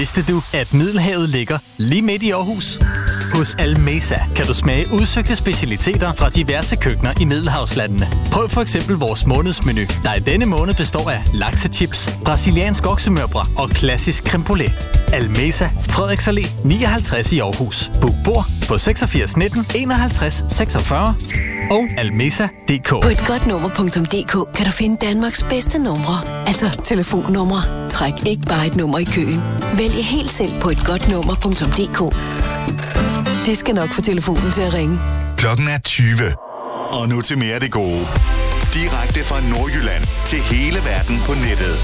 Vidste du, at Middelhavet ligger lige midt i Aarhus? Hos Almesa kan du smage udsøgte specialiteter fra diverse køkkener i Middelhavslandene. Prøv for eksempel vores månedsmenu, der i denne måned består af laksechips, brasiliansk oksemørbrad og klassisk creme brulee. Almesa, Frederiks Allé 59 i Aarhus. Book bord på 86 19 51 46 og almesa.dk. På et godt nummer.dk kan du finde Danmarks bedste numre. Altså telefonnumre. Træk ikke bare et nummer i køen. Vælg helt selv på et godt det skal nok få telefonen til at ringe. Klokken er 20. Og nu til mere af det gode. Direkte fra Nordjylland til hele verden på nettet.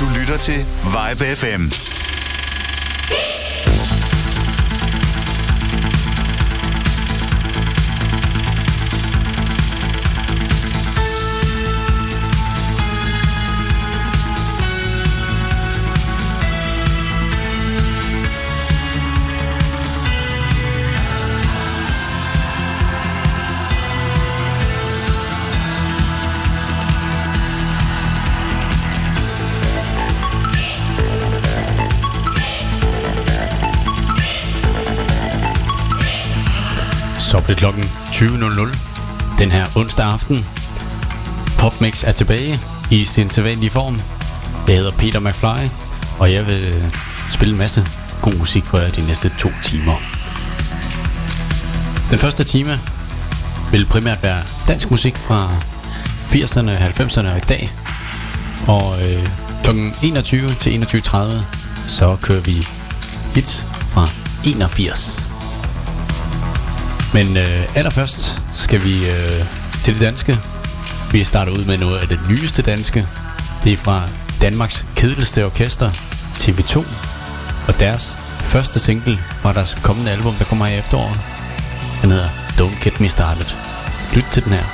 Du lytter til Vibe FM. Det er klokken 20.00 den her onsdag aften. Popmix er tilbage i sin sædvanlige form. Jeg hedder Peter McFly, og jeg vil spille en masse god musik for jer de næste to timer. Den første time vil primært være dansk musik fra 80'erne, 90'erne og i dag. Og øh, kl. 21 til 21.30, så kører vi hits fra 81. Men øh, allerførst skal vi øh, til det danske. Vi starter ud med noget af det nyeste danske. Det er fra Danmarks kedeligste orkester, TV2. Og deres første single fra deres kommende album, der kommer her i efteråret. Den hedder Don't Get Me Started. Lyt til den her.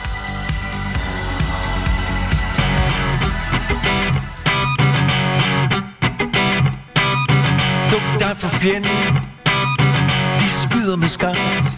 Duk dig for fjenden De skyder med skarpt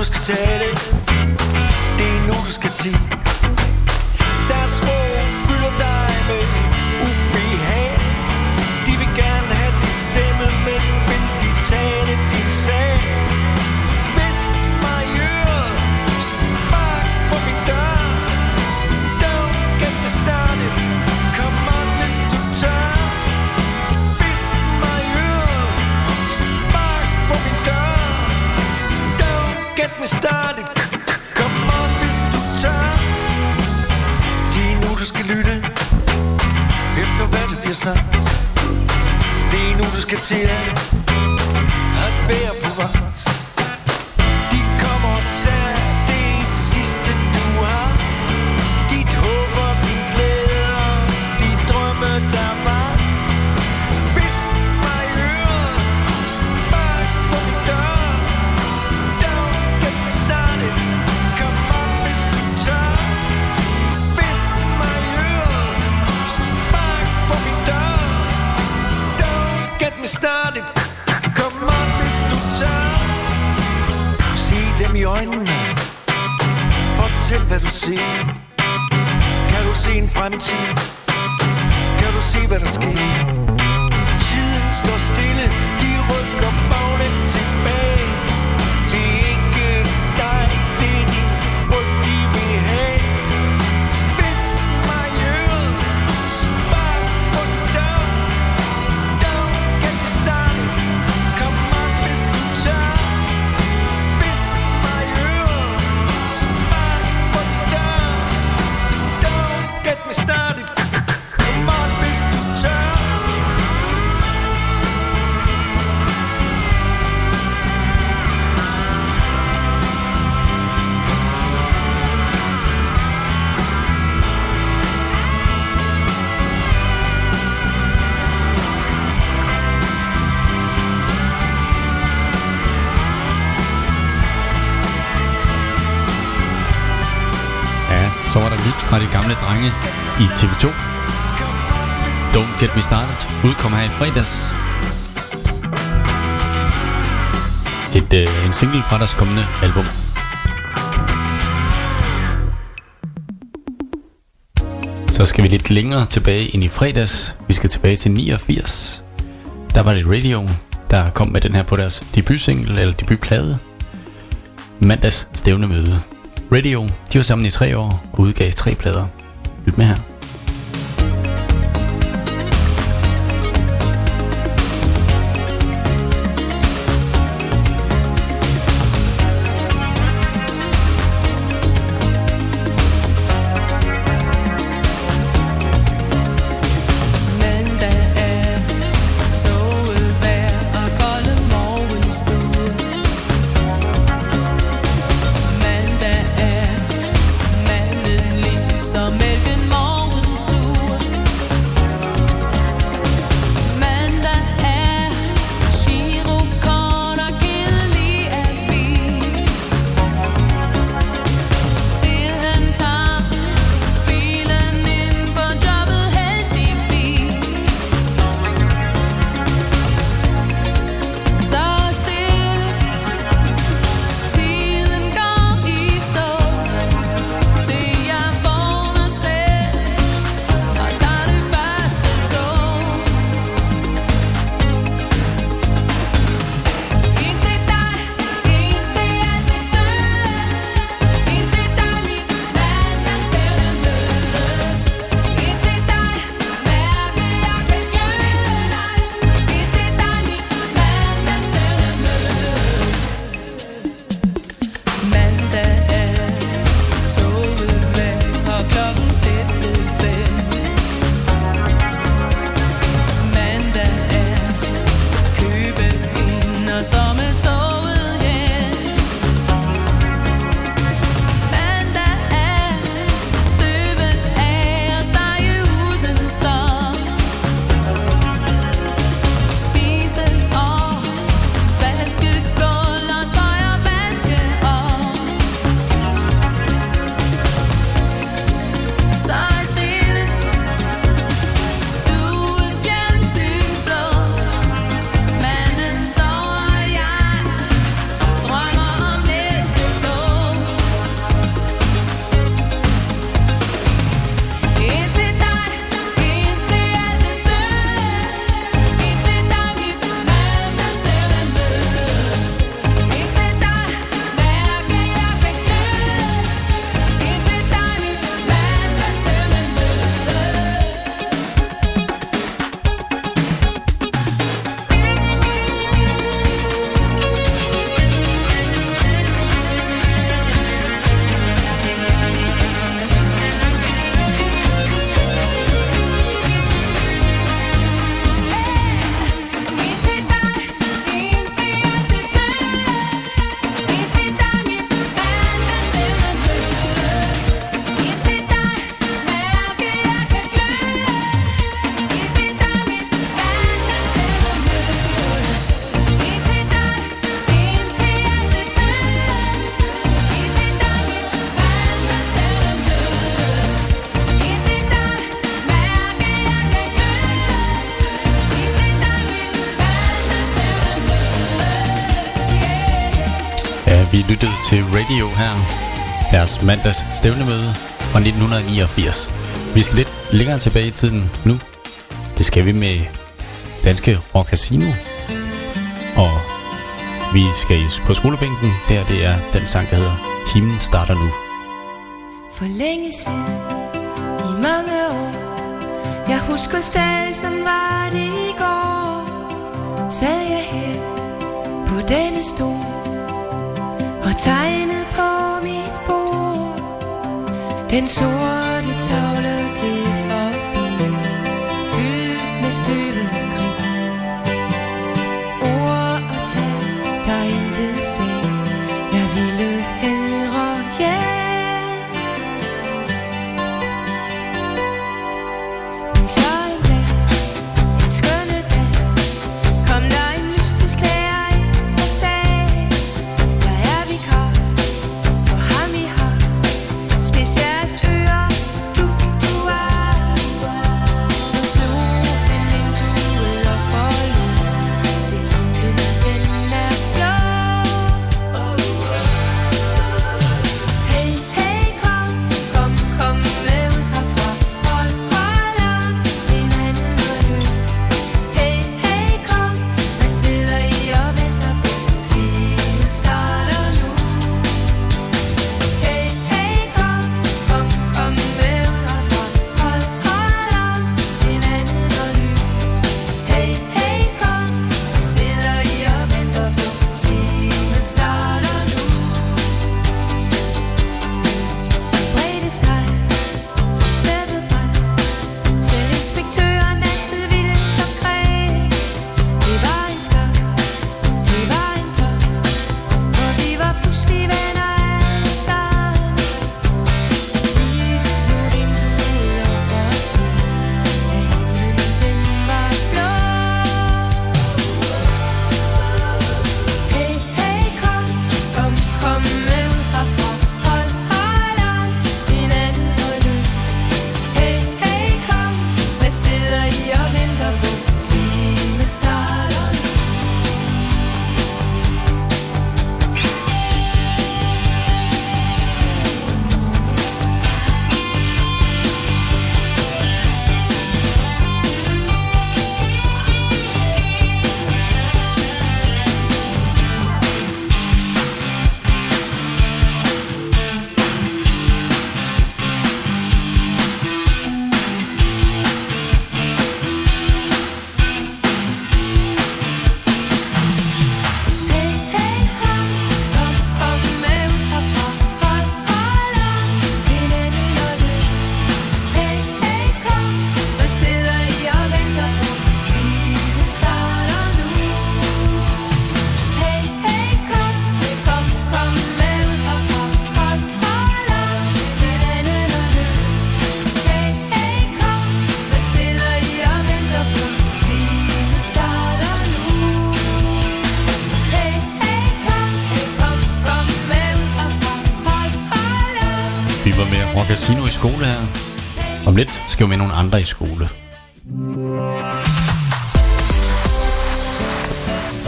Det er nu Det er nu, du skal til at være på vagt se? Kan du se en fremtid Kan du se hvad der sker de gamle drenge i TV2. Don't Get Me Started udkom her i fredags. Et, øh, en single fra deres kommende album. Så skal vi lidt længere tilbage ind i fredags. Vi skal tilbage til 89. Der var det Radio, der kom med den her på deres debutsingle, eller debutplade. Mandags stævnemøde. Radio, de var sammen i tre år og udgav tre plader. Lyt med her. Radio her. Deres mandags stævnemøde fra 1989. Vi skal lidt længere tilbage i tiden nu. Det skal vi med Danske Rock Casino. Og vi skal på skolebænken. Der det er den sang, der hedder Timen starter nu. For længe siden, i mange år Jeg husker stadig, som var det i går Sad jeg her på denne stol og tegnet på mit bord. Den sorte tavle gik forbi Fyldt med styr Casino i skole her. Om lidt skal vi med nogle andre i skole.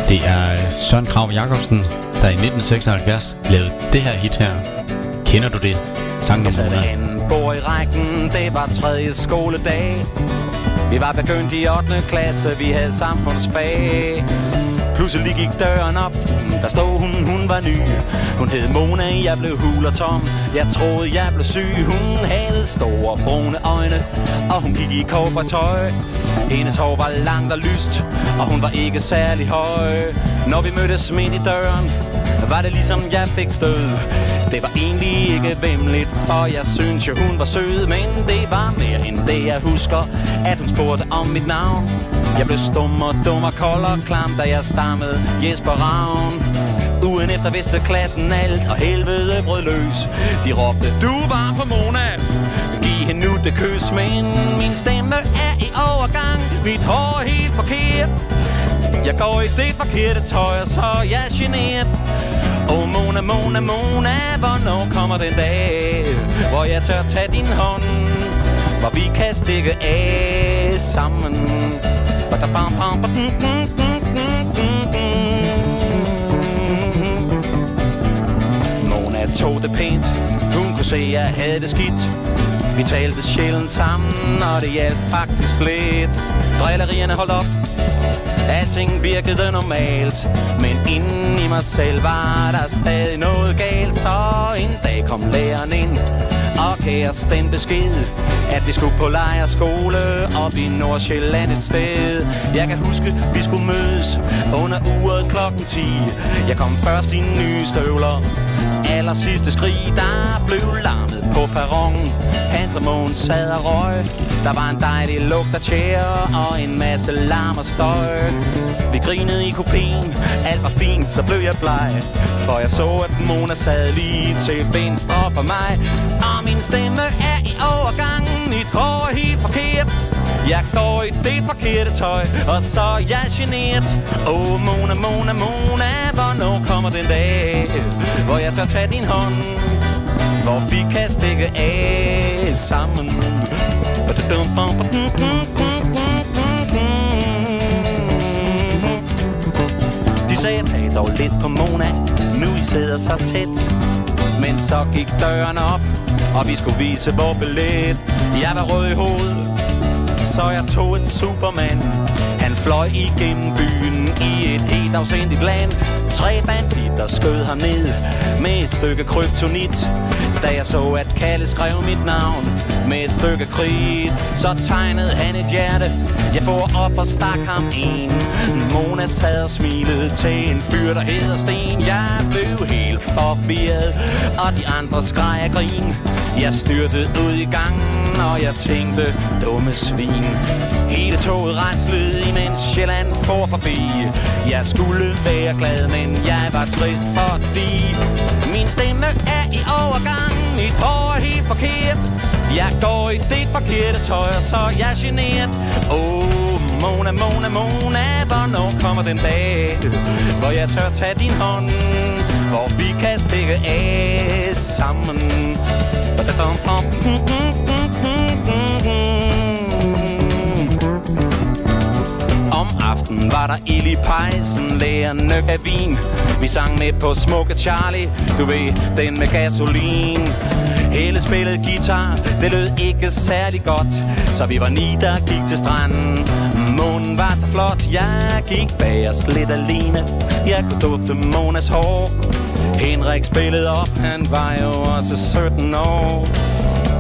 Det er Søren Krav Jacobsen, der i 1976 lavede det her hit her. Kender du det? Sang Jeg nummer ved anden bord i rækken, det var tredje skoledag. Vi var begyndt i 8. klasse, vi havde samfundsfag. Pludselig gik døren op, der stod hun, hun var ny. Hun hed Mona, jeg blev hul og tom. Jeg troede, jeg blev syg. Hun havde store brune øjne, og hun gik i tøj. Hendes hår var langt og lyst, og hun var ikke særlig høj. Når vi mødtes midt i døren, var det ligesom jeg fik stød. Det var egentlig ikke vemmeligt, for jeg synes jo hun var sød. Men det var mere end det jeg husker, at hun spurgte om mit navn. Jeg blev stum og dum og kold og klam, da jeg stammede Jesper Ravn. Ugen efter vidste klassen alt, og helvede brød løs. De råbte, du var på Mona. Giv hende nu det kys, men min stemme er i overgang. Mit hår er helt forkert. Jeg går i det forkerte tøj, og så er jeg generet. Åh, oh, Mona, Mona, Mona, hvornår kommer den dag, hvor jeg tør tage din hånd, hvor vi kan stikke af sammen. Mona det pænt, hun kunne se, at jeg havde det skidt. Vi talte sjældent sammen, og det hjalp faktisk lidt. Drillerierne holdt op, Alting virkede normalt. Men inden i mig selv var der stadig noget galt. Så en dag kom læreren ind Og kæreste den besked At vi skulle på lejerskole Op i Nordsjælland et sted. Jeg kan huske, vi skulle mødes Under uret klokken 10 Jeg kom først i nye støvler aller sidste skrig, der blev larmet på perronen. Hans og Måns sad og røg. Der var en dejlig lugt af tjære og en masse larm og støj. Vi grinede i kopien, alt var fint, så blev jeg bleg. For jeg så, at Mona sad lige til venstre for mig. Og min stemme er i overgang, mit hår er helt forkert. Jeg går i det forkerte tøj, og så er jeg generet. Åh, oh, Mona, Mona, Mona, hvor kommer den dag, hvor jeg tør tage din hånd, hvor vi kan stikke af sammen. De sagde, tag dog lidt på Mona, nu I sidder så tæt. Men så gik døren op, og vi skulle vise vores billet. Jeg var rød i hovedet, så jeg tog en Superman. Han fløj igennem byen i et helt afsindigt land. Tre banditter skød ham ned med et stykke kryptonit. Da jeg så, at Kalle skrev mit navn med et stykke kridt, så tegnede han et hjerte. Jeg får op og stak ham en. Mona sad og smilede til en fyr, der hedder Sten. Jeg blev helt forvirret, og de andre skreg af grin. Jeg styrtede ud i gangen, og jeg tænkte, dumme svin. Hele toget rejslede, imens Sjælland for forbi. Jeg skulle være glad, men jeg var trist, fordi min stemme er i overgang. Mit hår er helt forkert. Jeg går i det forkerte tøj, og så er jeg generet. Åh, oh, Mona, Mona, Mona, hvornår kommer den dag, hvor jeg tør tage din hånd, hvor vi kan stikke af sammen. Om aften var der ild i pejsen, læger af vin. Vi sang med på Smukke Charlie, du ved, den med gasolin. Hele spillet guitar, det lød ikke særlig godt, så vi var ni, der gik til stranden. Månen var så flot, jeg gik bag os lidt alene. Jeg kunne dufte Monas hår. Henrik spillede op, han var jo også 17 år.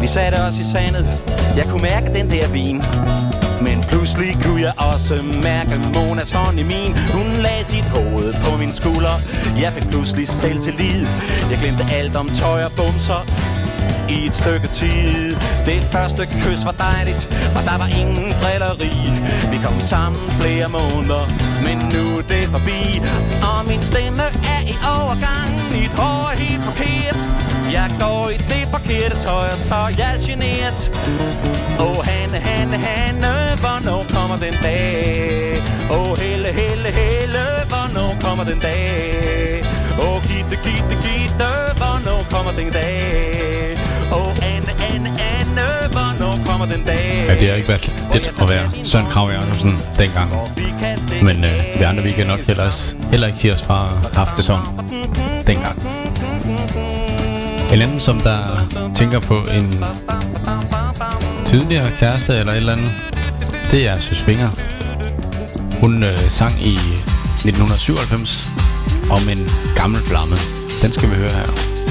Vi satte os i sandet, jeg kunne mærke den der vin. Pludselig kunne jeg også mærke Monas hånd i min Hun lagde sit hoved på min skulder. Jeg fik pludselig selv til lid Jeg glemte alt om tøj og bumser i et stykke tid Det første kys var dejligt, og der var ingen drilleri Vi kom sammen flere måneder, men nu er det forbi Og min stemme er i overgang, mit hår er helt forkert Jeg går i det forkerte tøj, og så er jeg generet Åh, oh, Hanne, Hanne, Hanne, hvornår kommer den dag? Åh, oh, Helle, Helle, Helle, hvornår kommer den dag? Åh, oh, Gitte, Gitte, Gitte, hvornår kommer den dag? Åh, oh, kommer den dag Ja, det har ikke været let at være Søren Krav Jacobsen dengang. Men øh, vi andre, vi kan nok ellers heller ikke sige os fra haft det sådan dengang. En anden, som der tænker på en tidligere kæreste eller et eller andet, det er Søs Hun øh, sang i 1997 om en gammel flamme. Den skal vi høre her.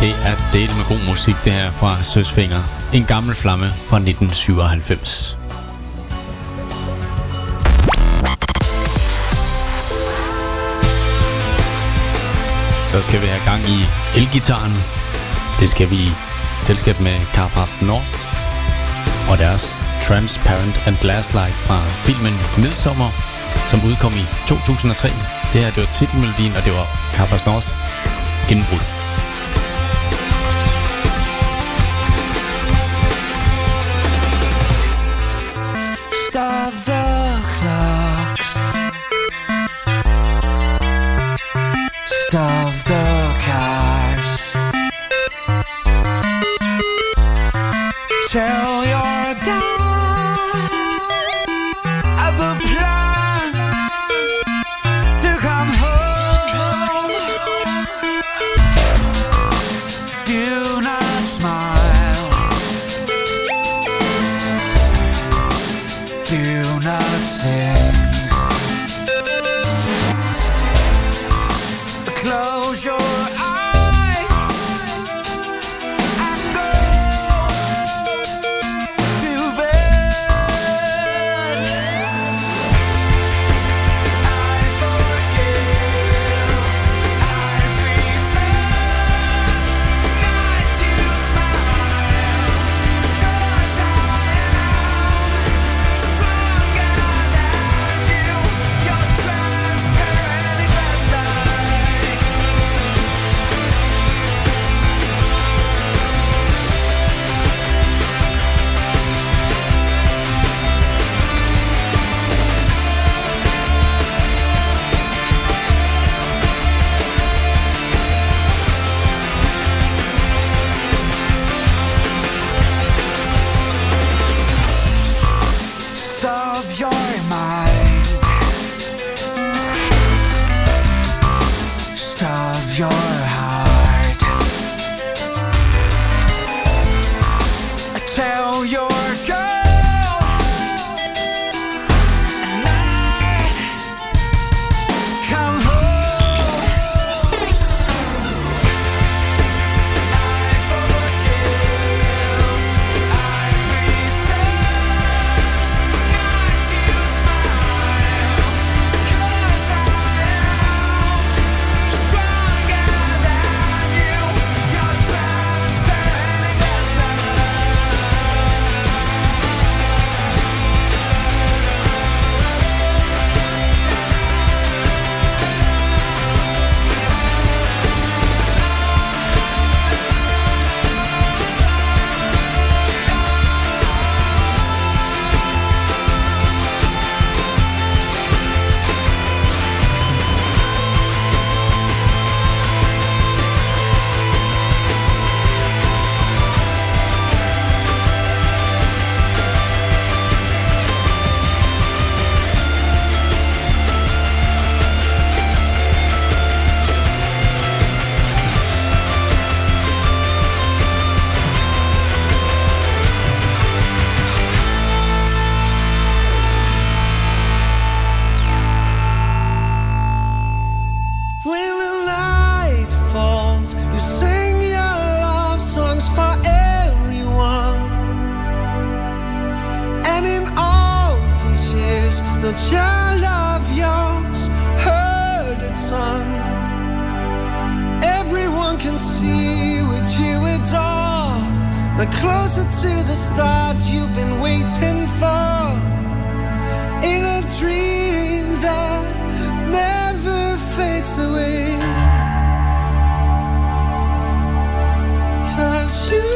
Det er del med god musik, det her fra Søsfinger. En gammel flamme fra 1997. Så skal vi have gang i elgitaren. Det skal vi i selskab med Carpath Nord og deres Transparent and Glasslight fra filmen Midsommer, som udkom i 2003. Det her, det var titelmelodien, og det var Carpath Nords gennembrud. a child of yours heard it sung. Everyone can see what you adore. The closer to the start you've been waiting for. In a dream that never fades away. Cause you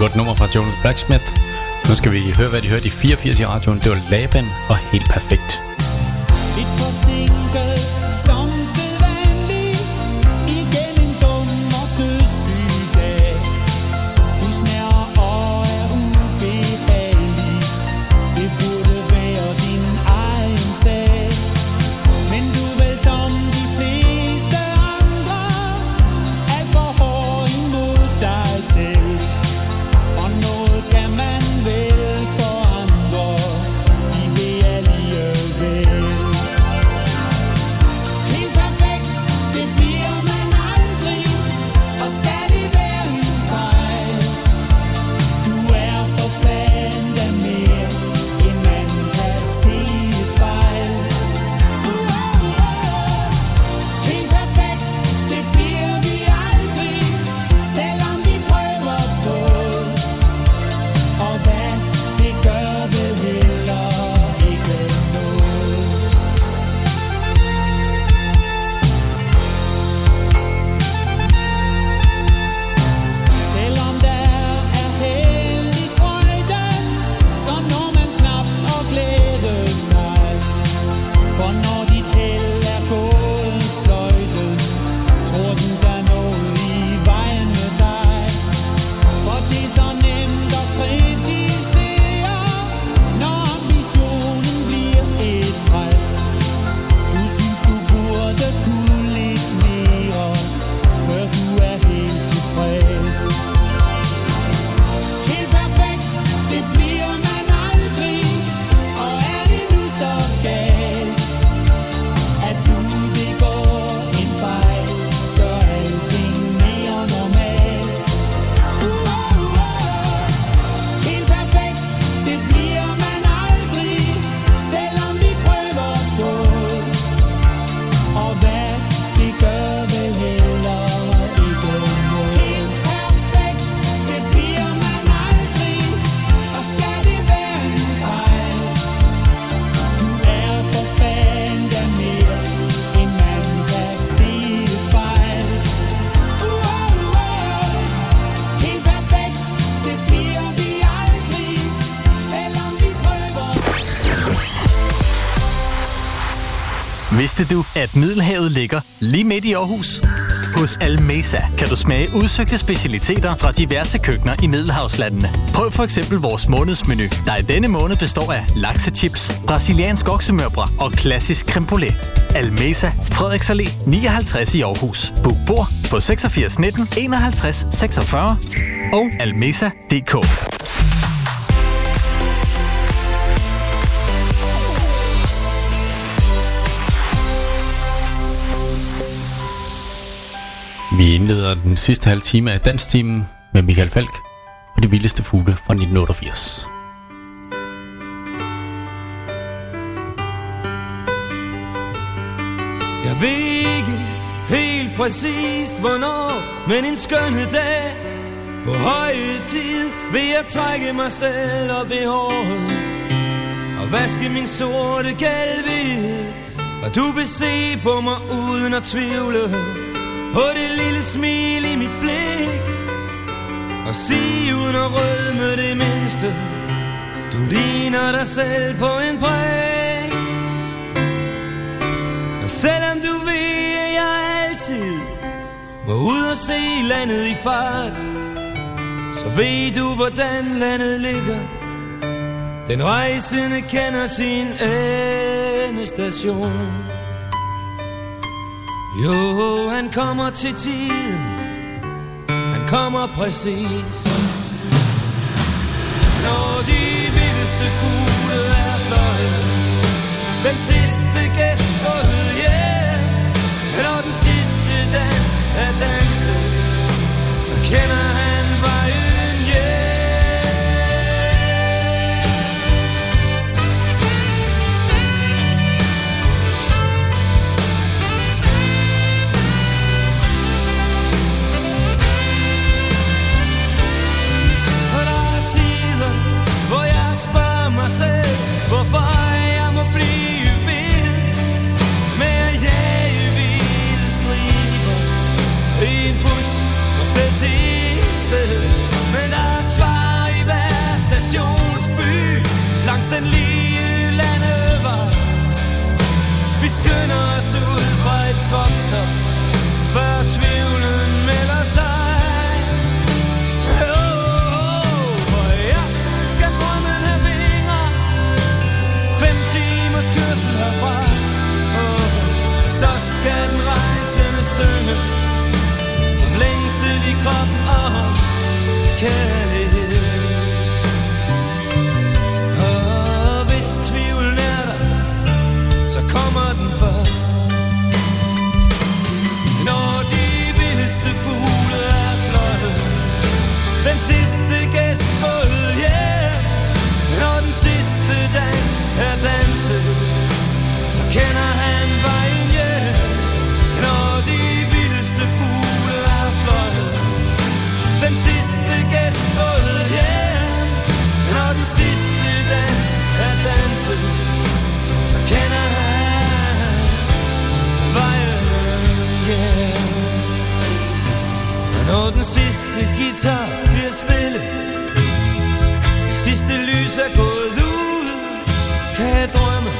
godt nummer fra Jonas Blacksmith. Nu skal vi høre, hvad de hørte i 84 i radioen. Det var Laban og helt perfekt. It du, at Middelhavet ligger lige midt i Aarhus? Hos Almesa kan du smage udsøgte specialiteter fra diverse køkkener i Middelhavslandene. Prøv for eksempel vores månedsmenu, der i denne måned består af laksechips, brasiliansk oksemørbra og klassisk creme brulee. Almesa, Frederiks Allé 59 i Aarhus. Book bord på 86 19 51 46 og almesa.dk. Vi indleder den sidste halve time af Danstimen med Michael Falk og det vildeste fugle fra 1988. Jeg ved ikke helt præcist hvornår, men en skønne dag. På høje tid vil jeg trække mig selv op i håret Og vaske min sorte kalve Og du vil se på mig uden at tvivle. På det lille smil i mit blik Og sig uden at rødme det mindste Du ligner dig selv på en prik Og selvom du ved, at jeg altid Må ud og se landet i fart Så ved du, hvordan landet ligger. Den rejsende kender sin endestation. station jo, han kommer til tiden. Han kommer præcis. Når de vildeste fugle er fløjet Den sidste gæst gået hjem Når den sidste dans er danset Så kender care sidste guitar bliver stille. Det sidste lys er gået ud. Kan jeg drømme?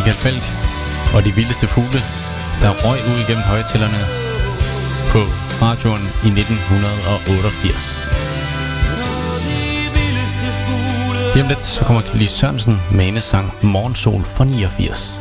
Michael Falk og de vildeste fugle, der røg ud igennem højtællerne på radioen i 1988. Lige om lidt, så kommer Lise Sørensen med sang Morgensol fra 89.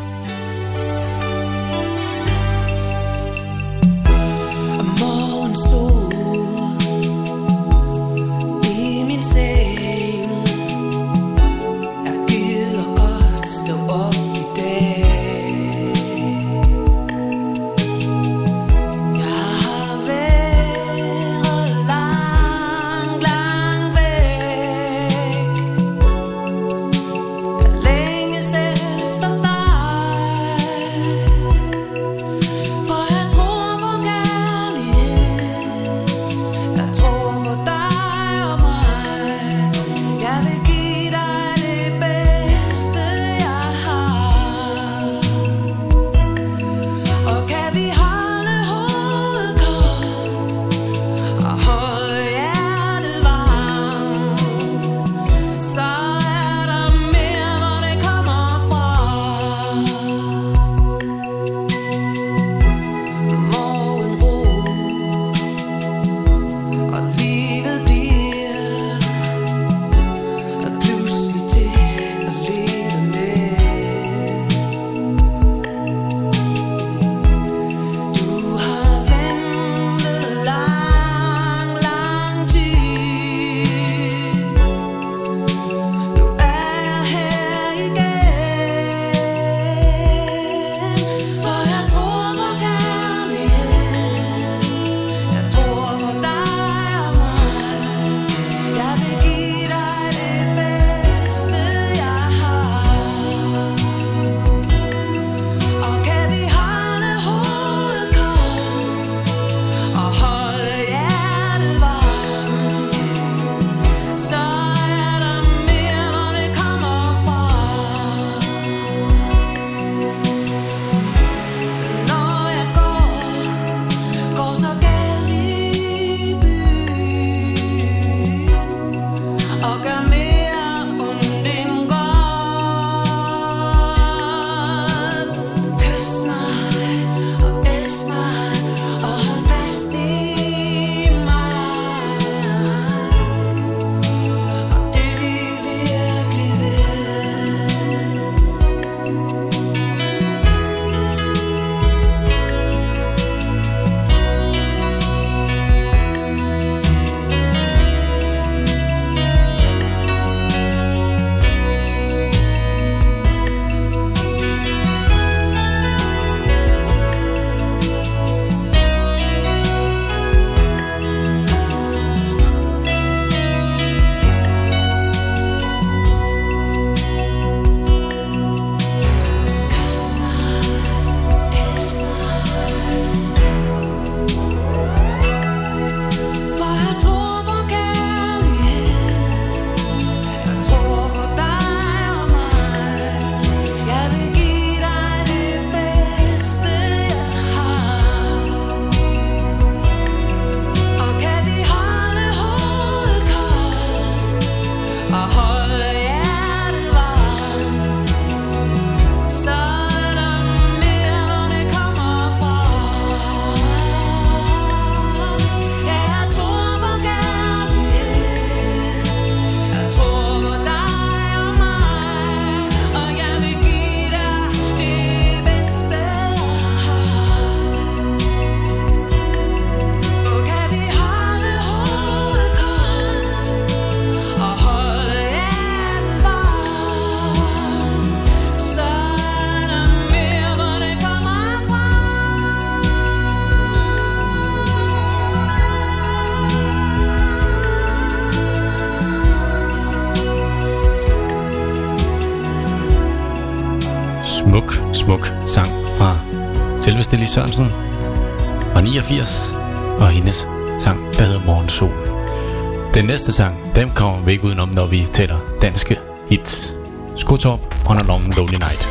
Den næste sang, dem kommer vi ikke udenom, når vi taler danske hits. Skotorp on a long lonely night.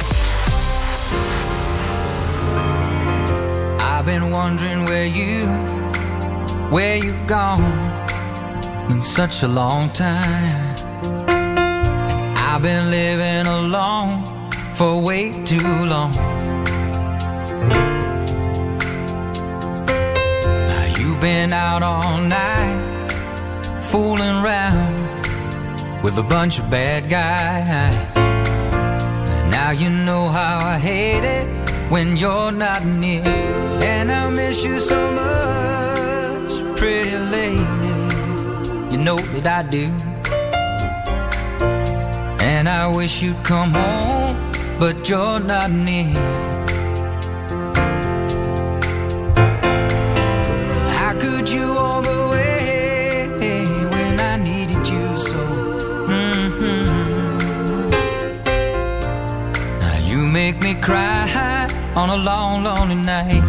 I've been wondering where you, where you've gone in such a long time. I've been living alone for way too long. Now you've been out all night, fooling around with a bunch of bad guys. Now you know how I hate it when you're not near. And I miss you so much, pretty lady. You know that I do. And I wish you'd come home, but you're not near. Cry on a long, lonely night.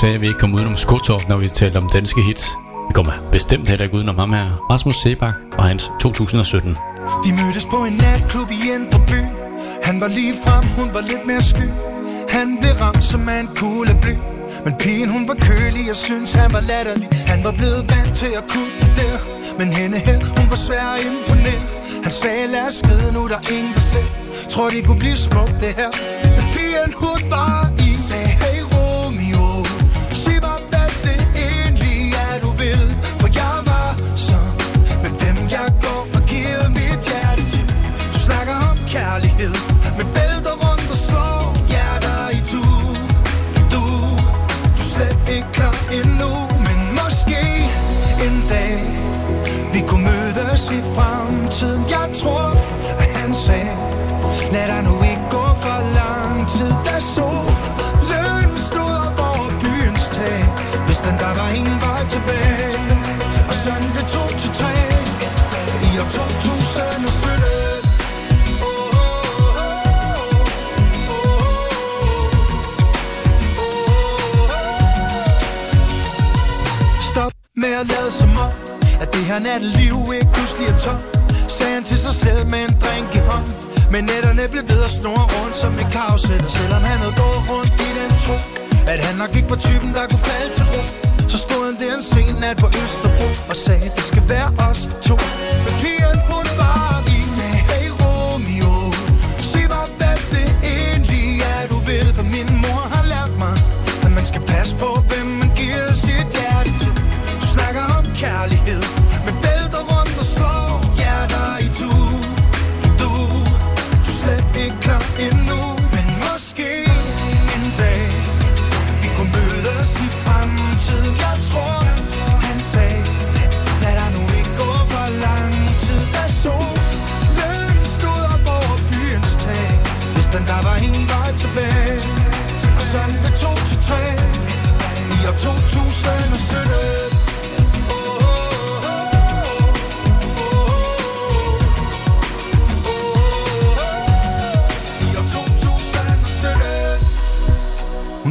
Sagde jeg, at vi ikke kom udenom Skotorp, når vi talte om danske hits. Vi kommer bestemt heller ikke udenom ham her. Rasmus Sebak og hans 2017. De mødtes på en natklub i Indre By. Han var lige frem, hun var lidt mere sky. Han blev ramt som en kugle bly. Men pigen hun var kølig og synes han var latterlig. Han var blevet vant til at kunne det der Men hende her, hun var svær at imponere. Han sagde lad os skride nu, der er ingen der ser. Tror det kunne blive smukt det her.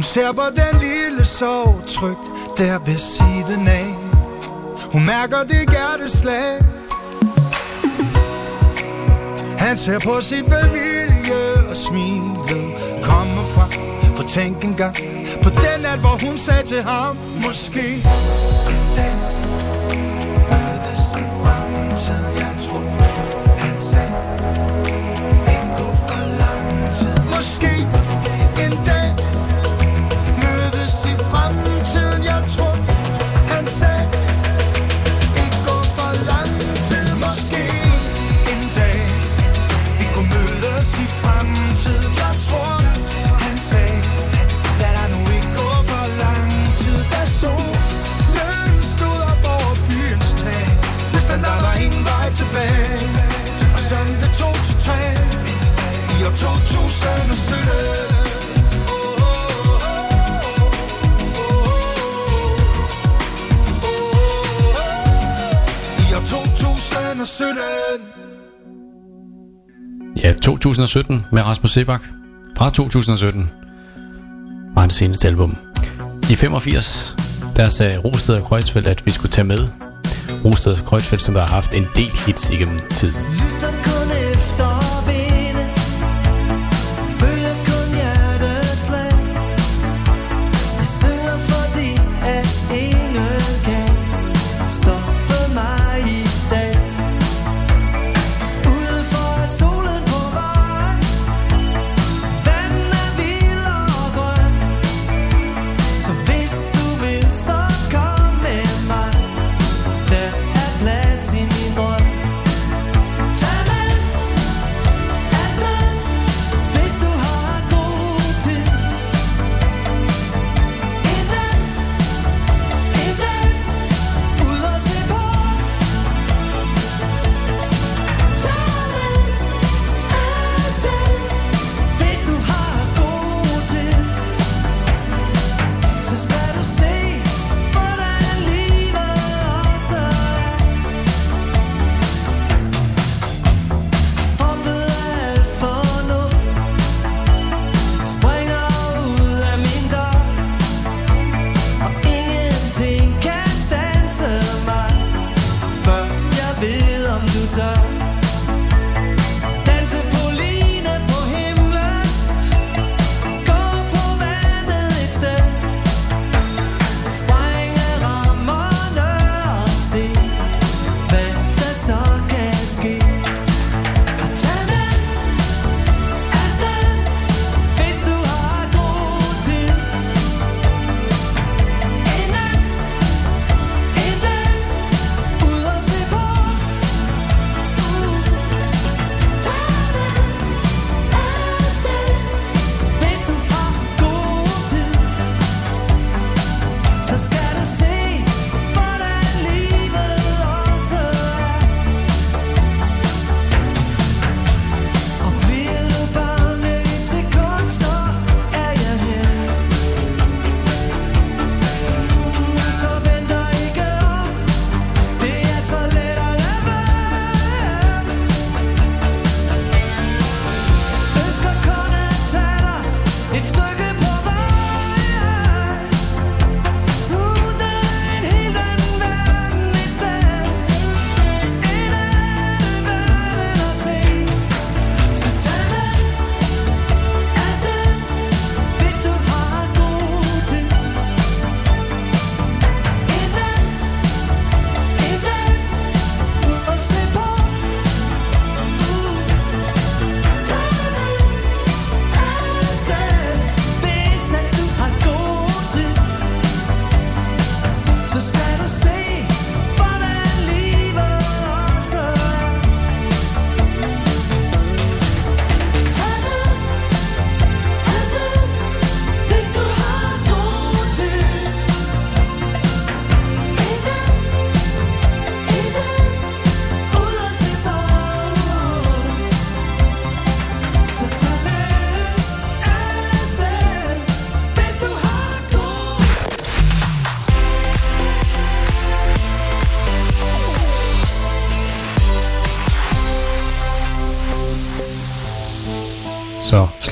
Hun ser på den lille sov trygt der ved siden af. Hun mærker det hjerteslag. Han ser på sin familie og smiler kommer fra For tænk engang på den nat, hvor hun sagde til ham Måske 2017. Ja, 2017 med Rasmus Sebak. Fra 2017 var det seneste album. I 85, der sagde Rosted og Kreuzfeldt, at vi skulle tage med. Rosted og Kreuzfeldt, som der har haft en del hits igennem tiden.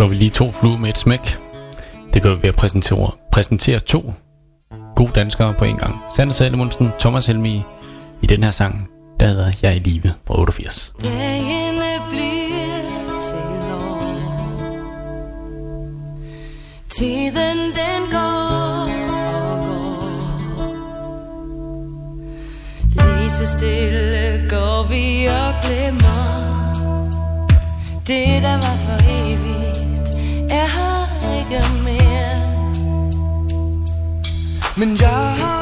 Slår vi lige to fluer med et smæk. Det gør vi ved at præsentere, præsentere to gode danskere på en gang. Sander Salomonsen, Thomas Helmi i den her sang, der hedder Jeg er i live fra 88. Dagene bliver til år Tiden den går og går Lige så stille går vi og glemmer Det der var for evigt Men jeg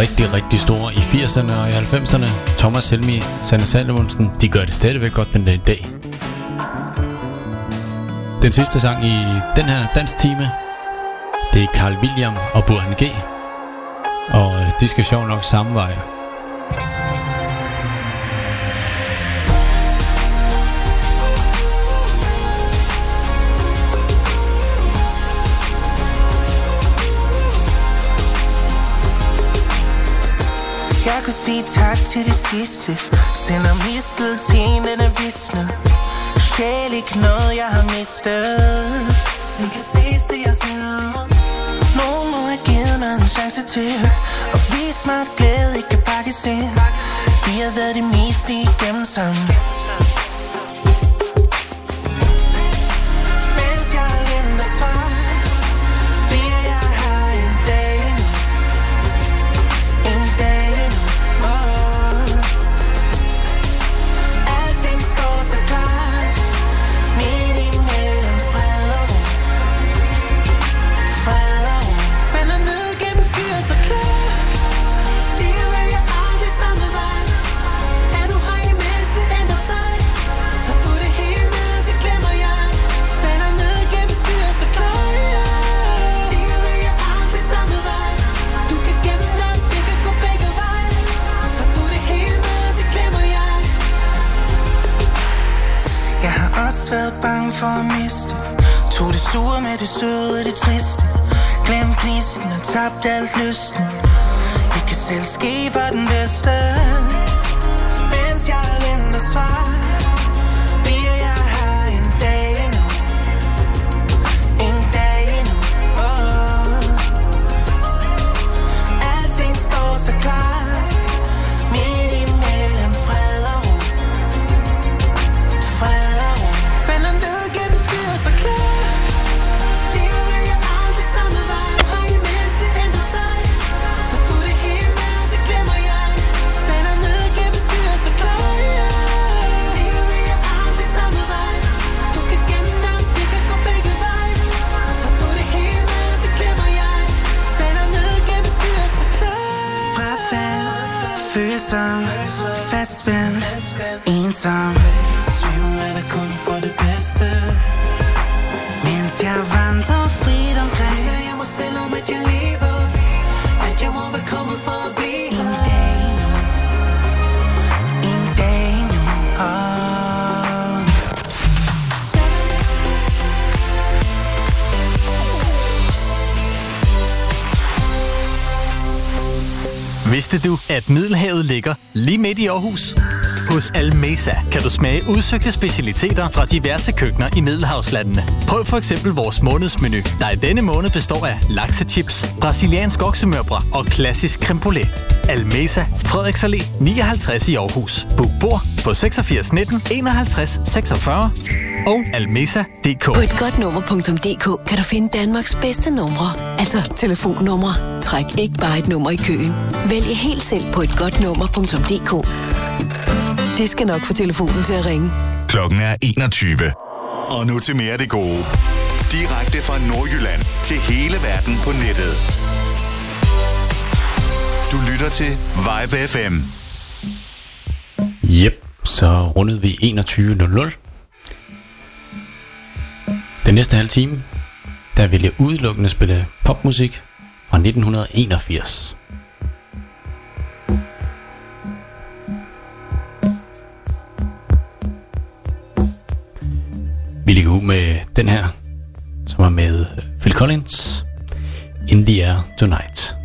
rigtig, rigtig store i 80'erne og i 90'erne. Thomas Helmi, Sanne Salomonsen, de gør det stadigvæk godt den dag i dag. Den sidste sang i den her danstime, det er Carl William og Burhan G. Og øh, de skal sjov nok samme vej. Jeg kunne sige tak til det sidste. Sender mistet til den er visne. Sjæl ikke noget, jeg har mistet. Det kan ses, det jeg finder. Nogen må have givet mig en chance til Og vise mig, at glæde ikke kan pakkes ind. Vi har været det meste igennem sammen. Ensom Tvivl er der kun for det bedste Mens jeg vandrer frit omkring Minder jeg mig selv om, at jeg lever At jeg må være kommet for at blive En dag nu En dag nu oh. Vidste du, at Middelhavet ligger lige midt i Aarhus? Hos Almesa kan du smage udsøgte specialiteter fra diverse køkkener i Middelhavslandene. Prøv for eksempel vores månedsmenu, der i denne måned består af laksechips, brasiliansk oksemørbrad og klassisk creme brulee. Almesa, Frederiks Allé 59 i Aarhus. Book bord på 86 19 51 46 og almesa.dk. På et godt nummer.dk kan du finde Danmarks bedste numre. Altså telefonnumre. Træk ikke bare et nummer i køen. Vælg helt selv på et det skal nok få telefonen til at ringe. Klokken er 21. Og nu til mere af det gode. Direkte fra Nordjylland til hele verden på nettet. Du lytter til Vibe FM. Yep, så rundede vi 21.00. Den næste halve time, der vil jeg udelukkende spille popmusik fra 1981. Vi ligger ud med den her, som er med Phil Collins, In the Air Tonight.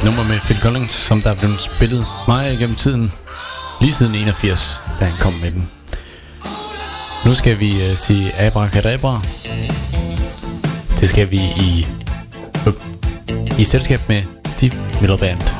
Et nummer med Phil Collins, som der er blevet spillet meget gennem tiden. Lige siden 81, da han kom med den. Nu skal vi øh, sige abracadabra. Det skal vi i, øh, i selskab med Steve Miller Band.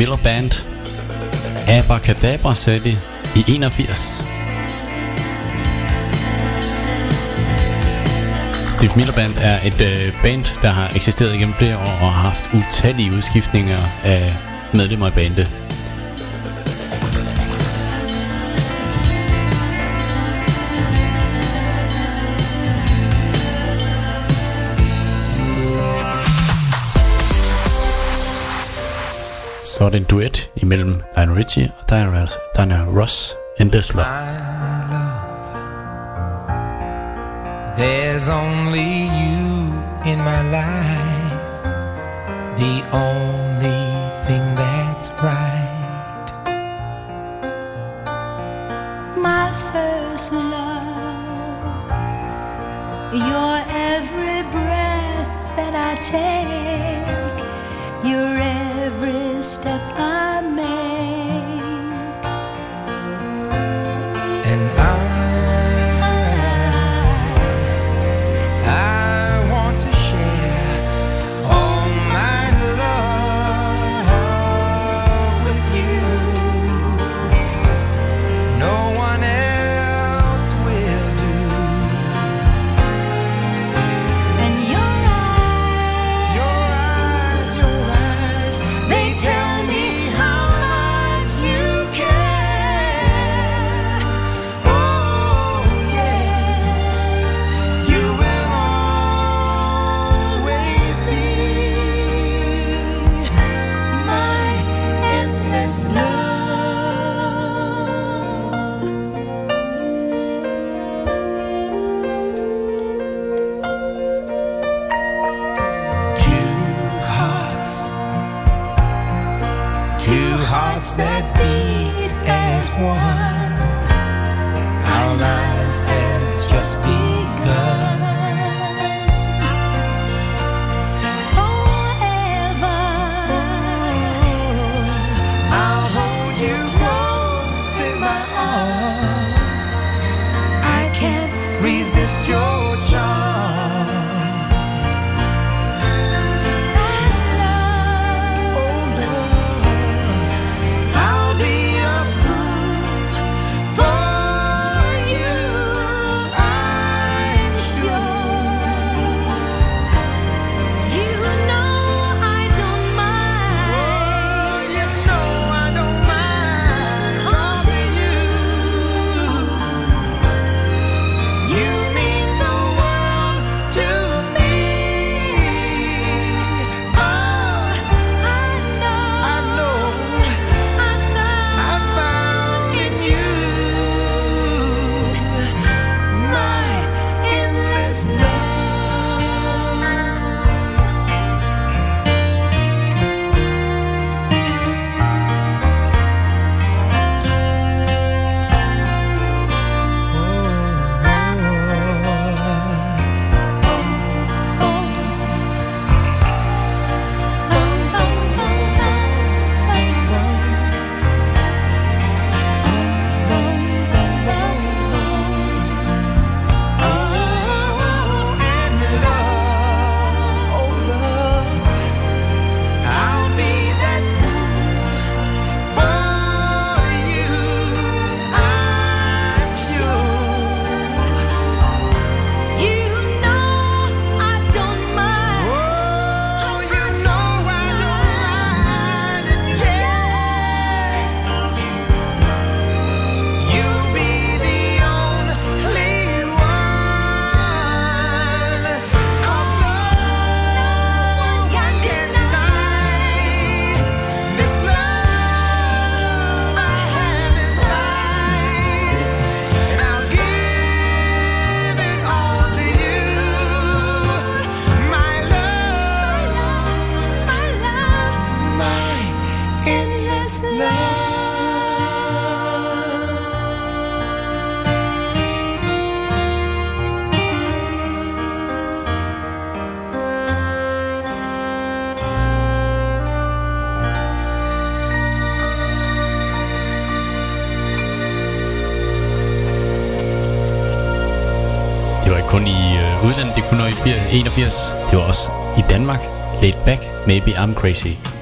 Miller Band. Abacadabra sagde de i 81. Steve Miller Band er et øh, band, der har eksisteret igennem flere år og har haft utallige udskiftninger af medlemmer i bandet. Så er det en duet imellem Lionel Richie og Diana, Diana Ross, Endless Love. There's only you in my life, the only thing that's right. my first love. Your every breath that I take, your every step I one. Our lives have just begun. Os. I Danmark. Laid back, maybe I'm crazy.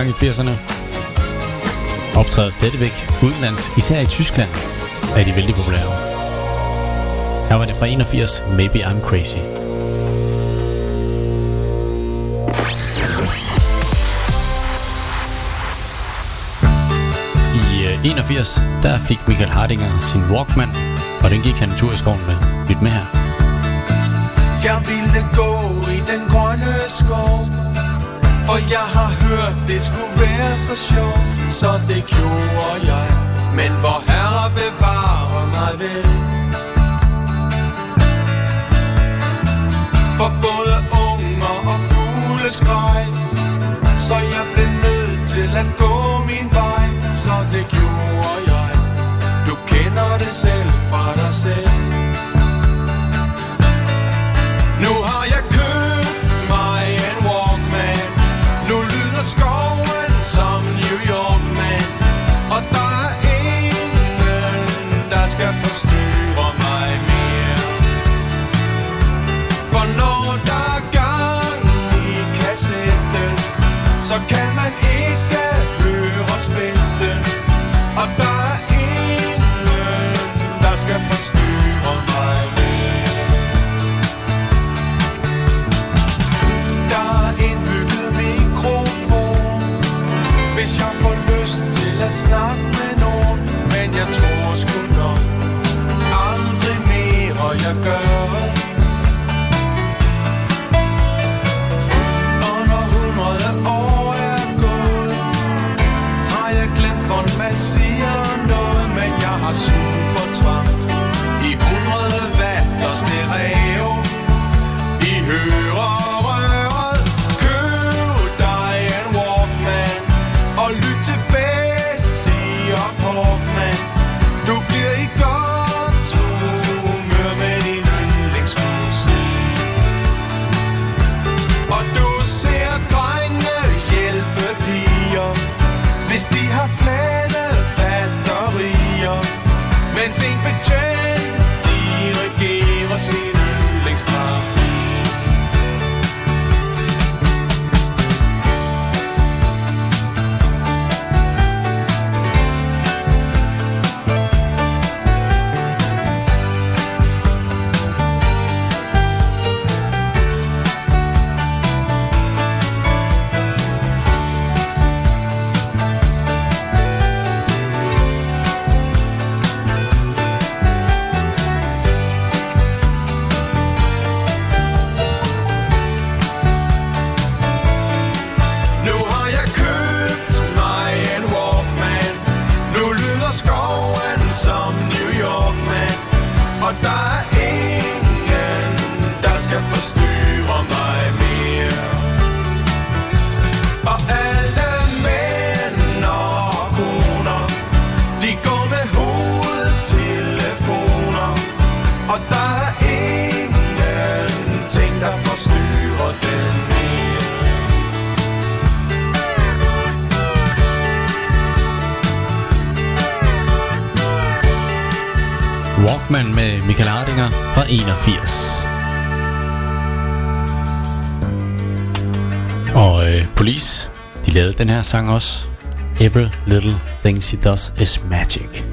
Gang i 80'erne. Optræder stadigvæk udenlands, især i Tyskland er de vældig populære. Her var det fra 81, Maybe I'm Crazy. I øh, 81, der fik Michael Hardinger sin Walkman, og den gik han en tur i skoven med. Lyt med her. Jeg ville gå i den grønne skov for jeg har hørt, det skulle være så sjovt Så det gjorde jeg. Men hvor herre bevarer mig vel. For både unger og fugle skreg Så jeg blev nødt til at gå min vej. Så det gjorde jeg. Du kender det selv fra dig selv. Så kan man ikke høre spilten Og der er ingen, der skal forstyrre. Sang også. Every little thing she does is magic. Every little thing she does is magic.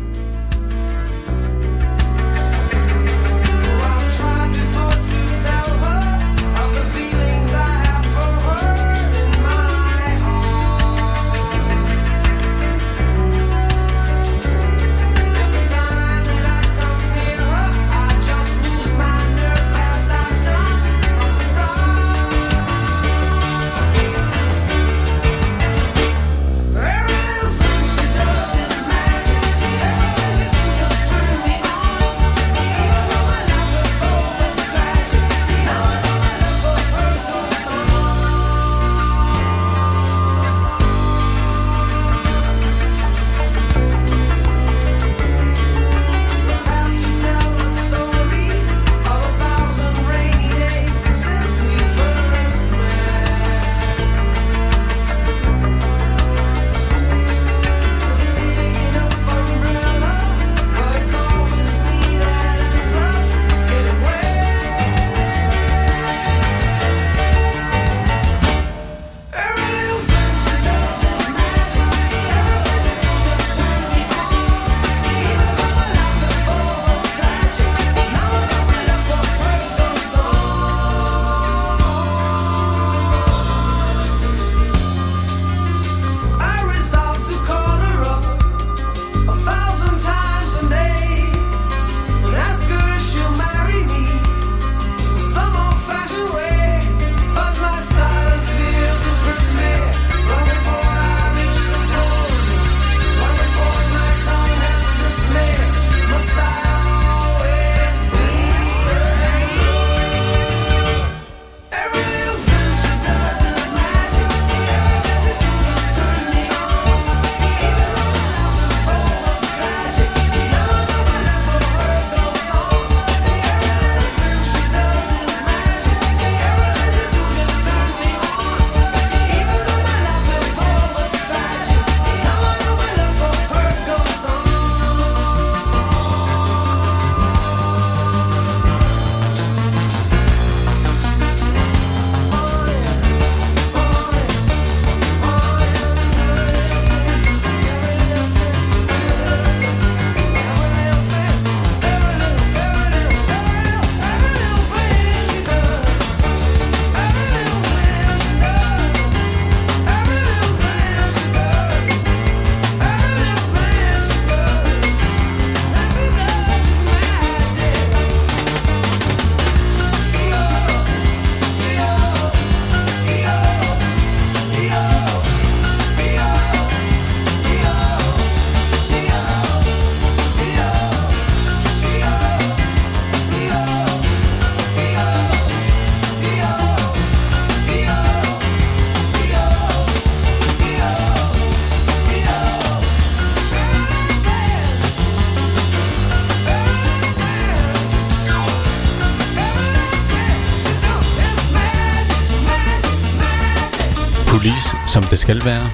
Som det skal være,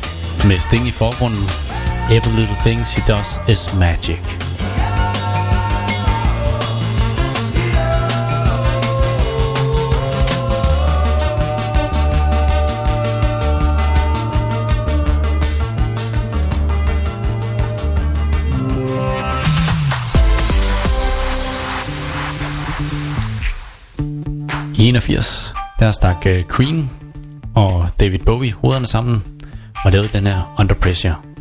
med Sting i forgrunden. Every little thing she does is magic. I 81, der stak øh, Queen David Bowie hovederne sammen og lavede den her Under Pressure. Pressure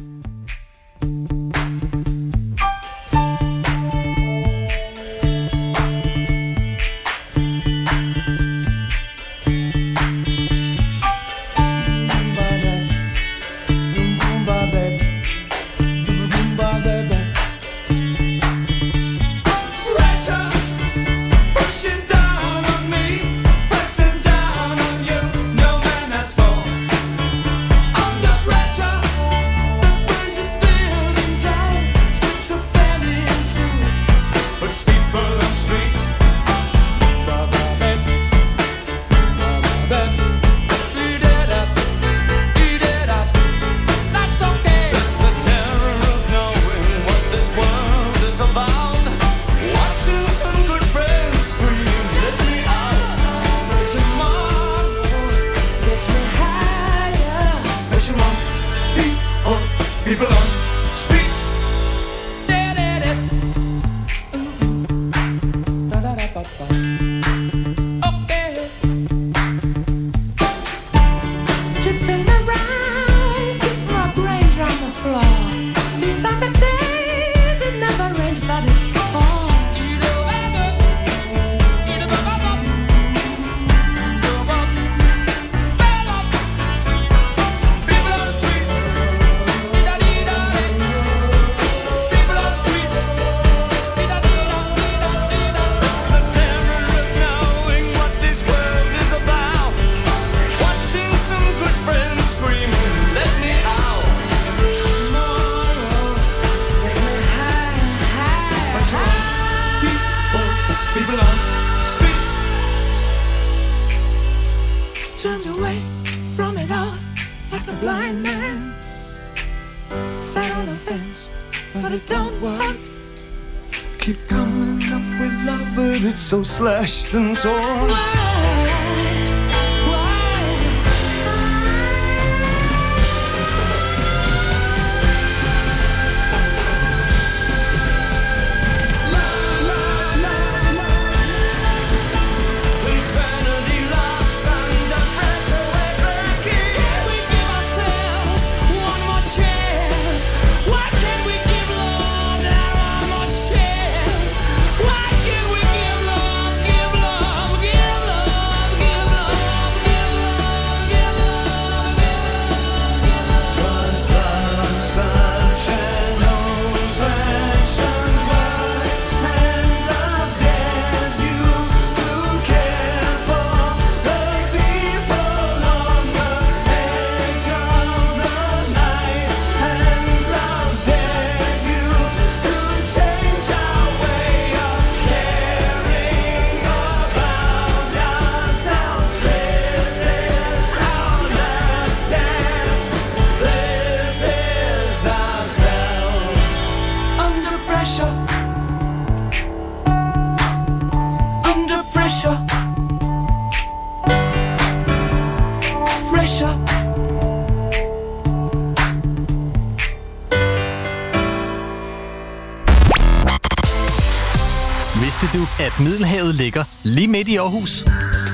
Vidste du, at Middelhavet ligger lige midt i Aarhus?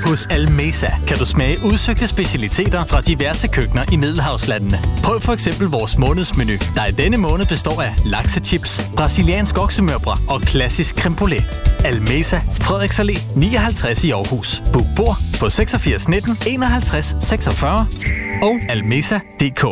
Hos Almesa kan du smage udsøgte specialiteter fra diverse køkkener i Middelhavslandene. Prøv for eksempel vores månedsmenu, der i denne måned består af laksechips, brasiliansk oksemørbrad og klassisk creme brulee. Almesa, Frederiks Allé 59 i Aarhus. Book bord på 86 19 51 46 og almesa.dk.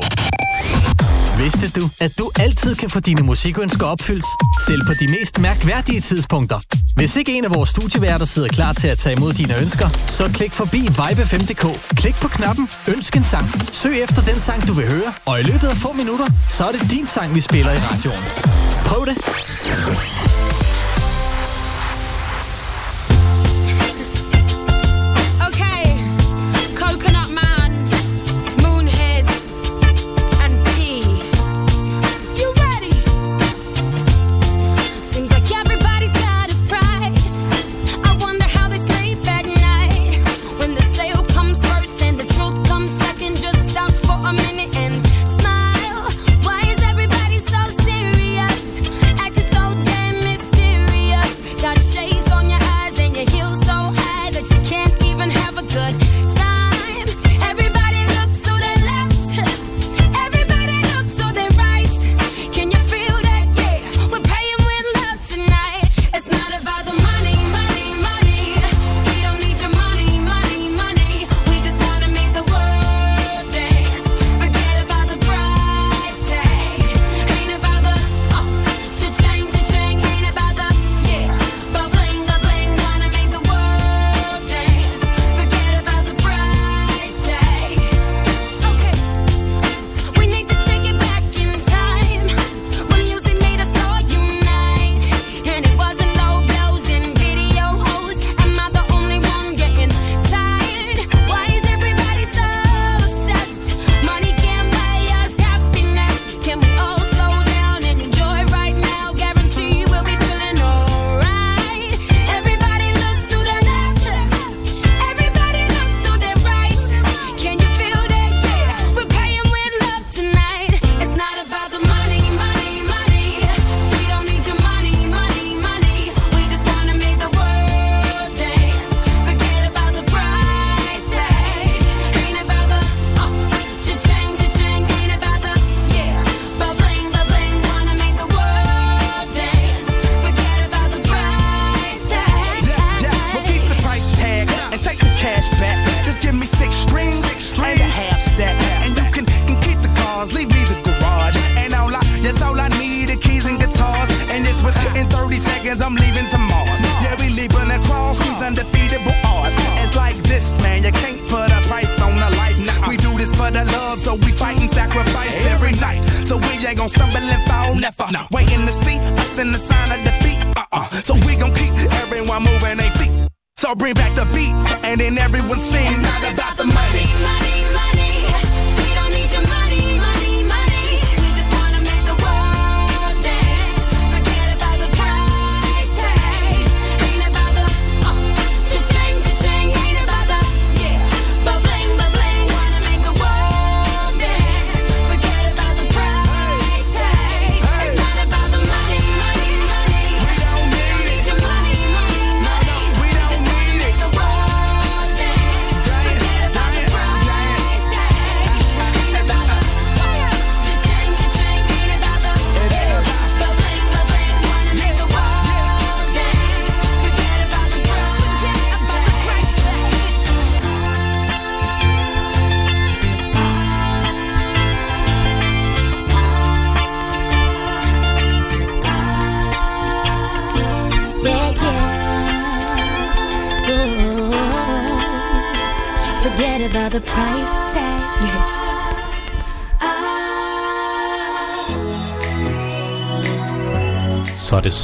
Vidste du, at du altid kan få dine musikønsker opfyldt, selv på de mest mærkværdige tidspunkter? Hvis ikke en af vores studieværter sidder klar til at tage imod dine ønsker, så klik forbi vibe5.dk. Klik på knappen Ønsk en sang. Søg efter den sang, du vil høre, og i løbet af få minutter, så er det din sang, vi spiller i radioen. Prøv det!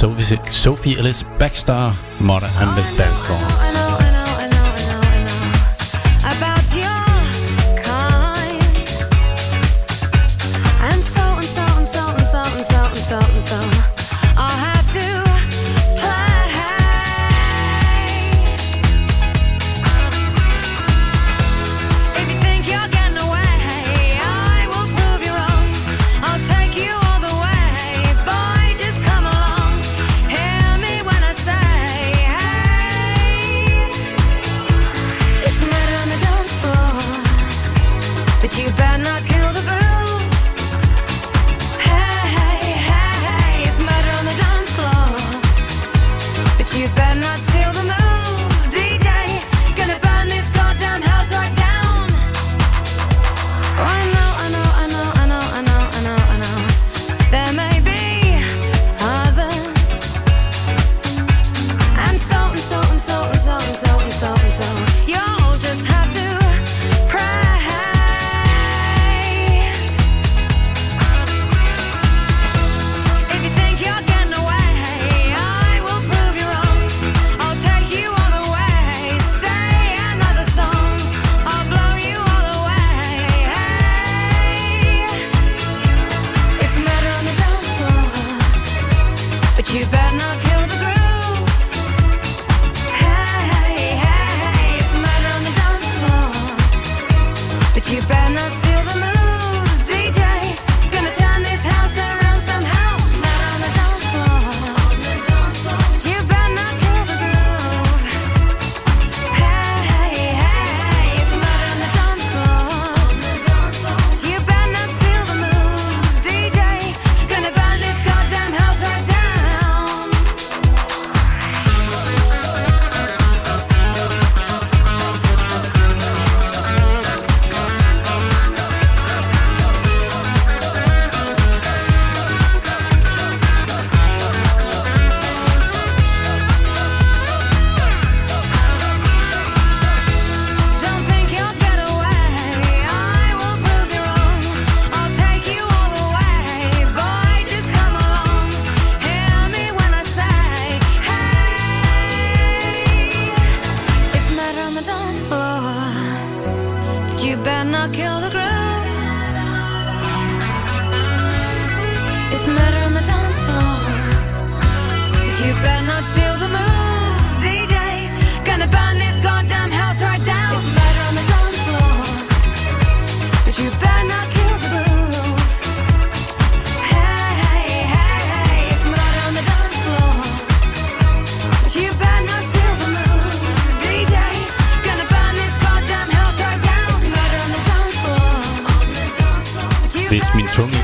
Sophie, Sophie Ellis Backstar, Mother and the Band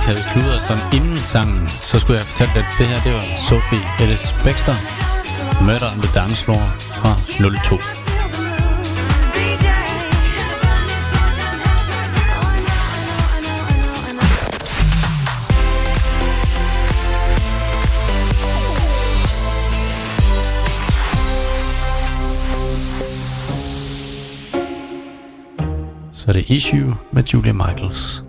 Palle Kluder, som inden sangen, så skulle jeg fortælle dig, at det her, det var Sophie Ellis Baxter, Murder on the Dance Floor fra 02. så er det Issue med Julia Michaels.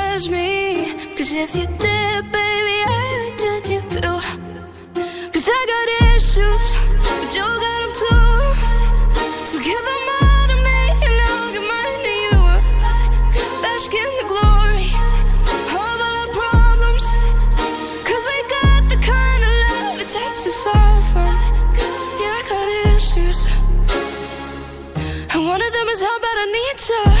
me. Cause if you did, baby, I'd judge you too. Cause I got issues, but you got them too. So give them all to me, and I'll give mine to you. Bask in the glory of all our problems. Cause we got the kind of love it takes to solve. Yeah, I got issues. And one of them is how bad I need you.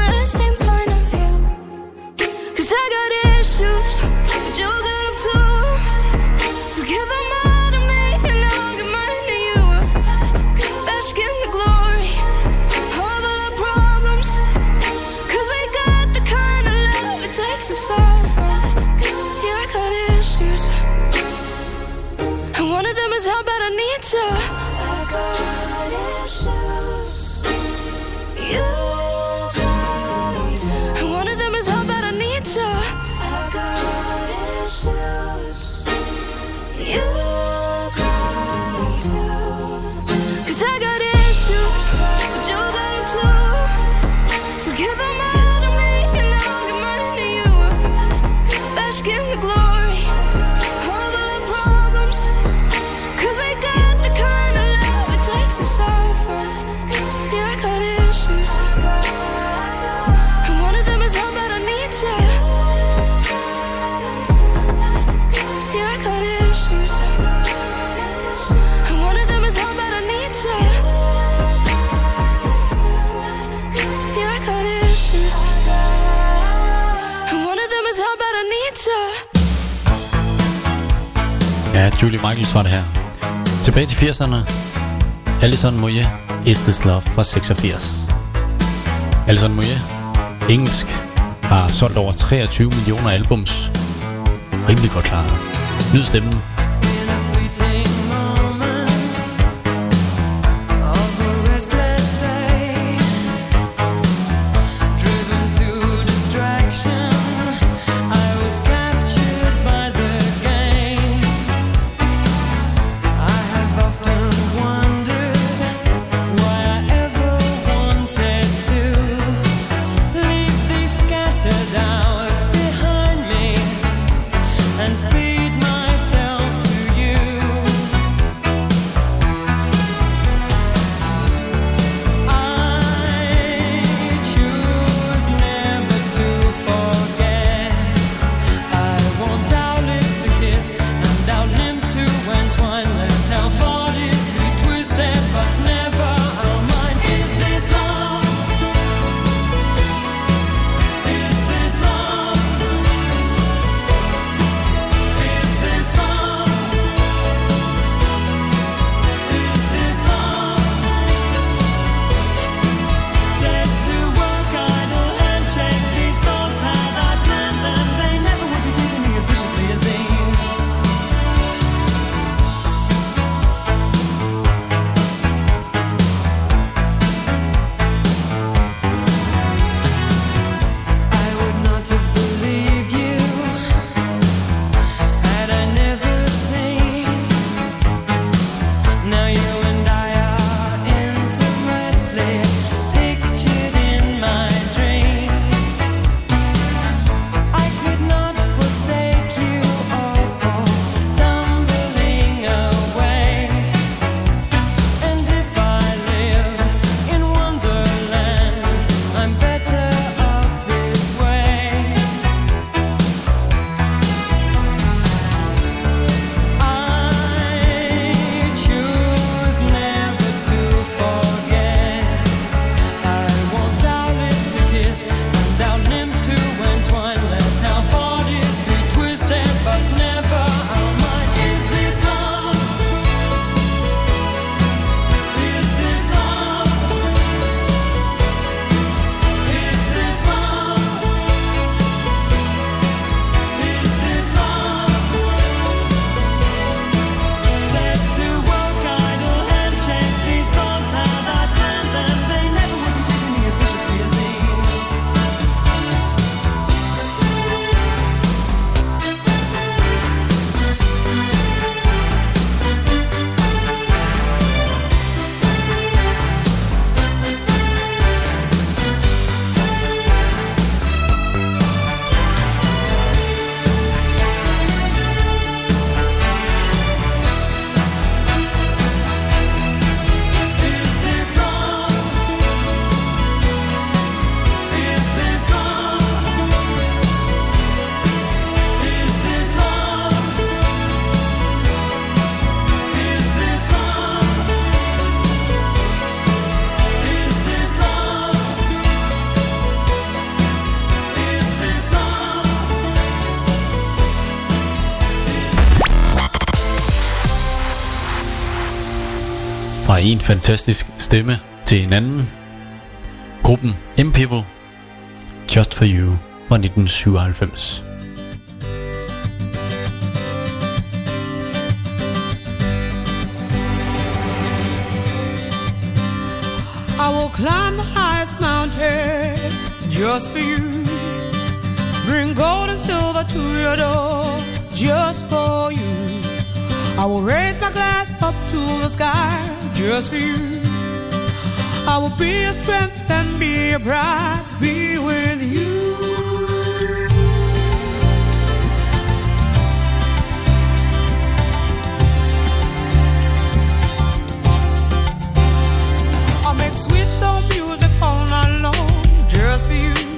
Cause I got issues, but you got them too. So give them all to me, and I'll give mine to you. Bask in the glory all our problems. Cause we got the kind of love it takes to solve. Yeah, I got issues. And one of them is how bad I need you. I got issues. You Ja, Julie Michaels var det her. Tilbage til 80'erne. Alison Moyet, Is This Love fra 86. Alison Moyet, engelsk, har solgt over 23 millioner albums. Rimelig godt klaret. Nyd stemmen. en fantastisk stemme til en anden. Gruppen M-People, Just For You fra 1997. I will climb the highest mountain just for you. Bring gold and silver to your door just for you. I will raise my glass up to the sky just you. I will be a strength and be a pride to be with you. I make sweet soul music all night long just for you.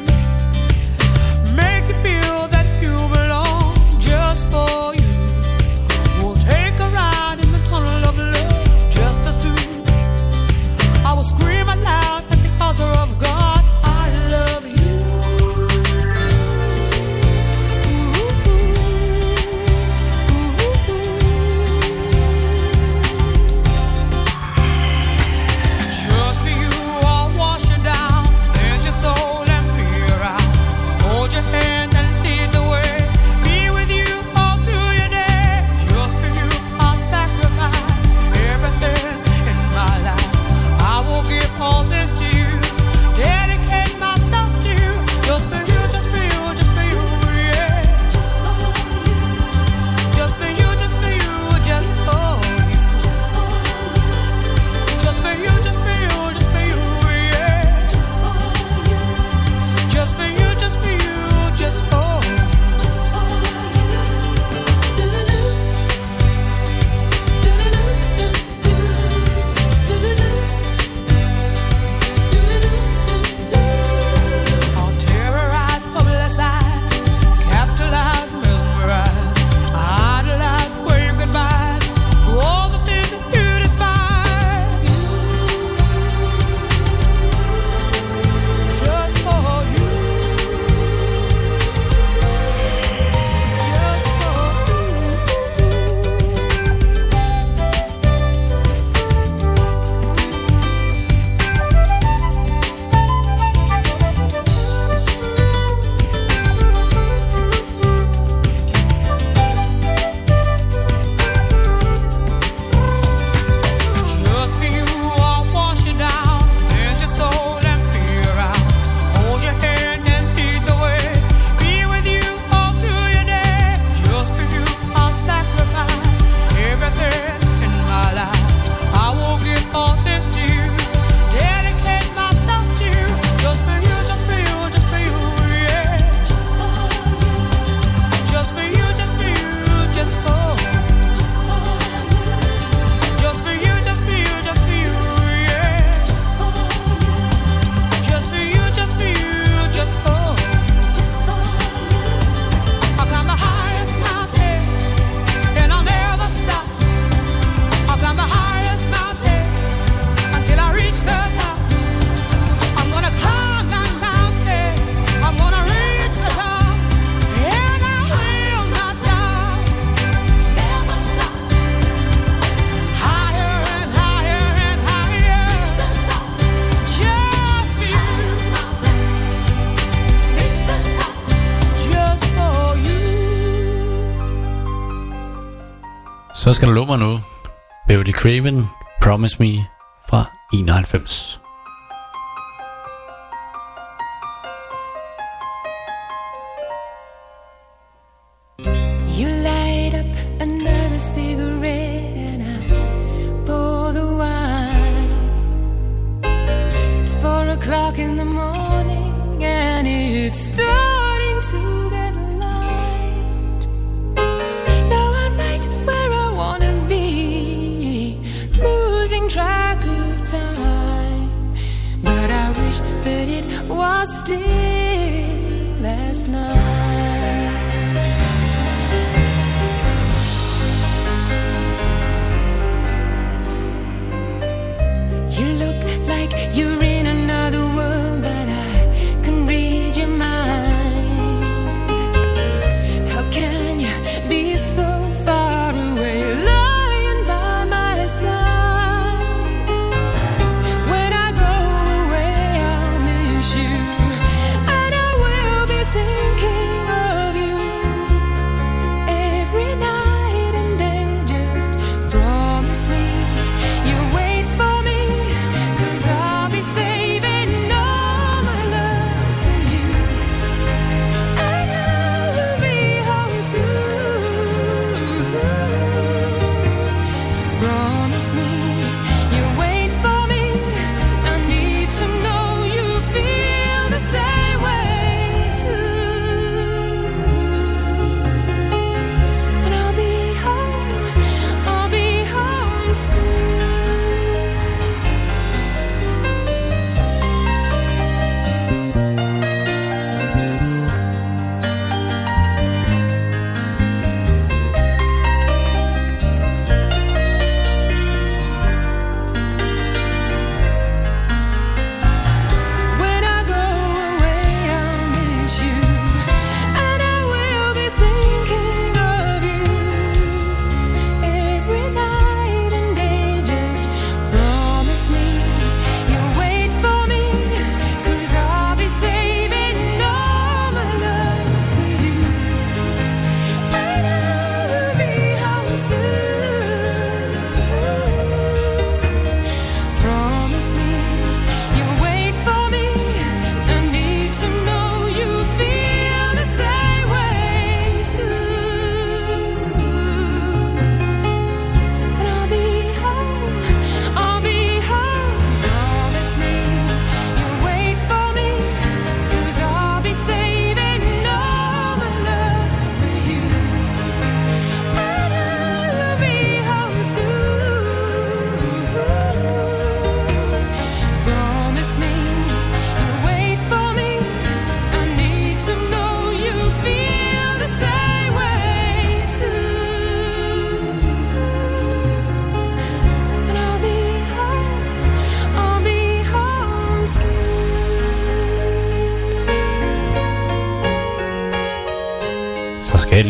Så skal du love mig noget. Beverly Craven, Promise Me fra 91.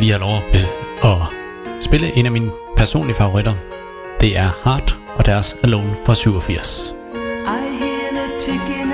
lige have lov at spille en af mine personlige favoritter. Det er Heart og deres Alone fra 87. I hear the ticking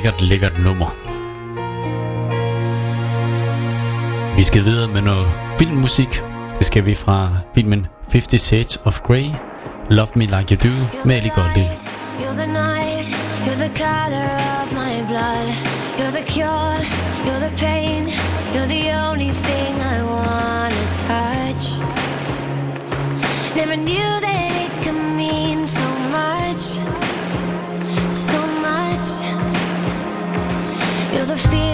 lækkert, lækkert nummer. Vi skal videre med noget filmmusik. Det skal vi fra filmen 50 Shades of Grey, Love Me Like You Do med Ali Goldie. feel the fear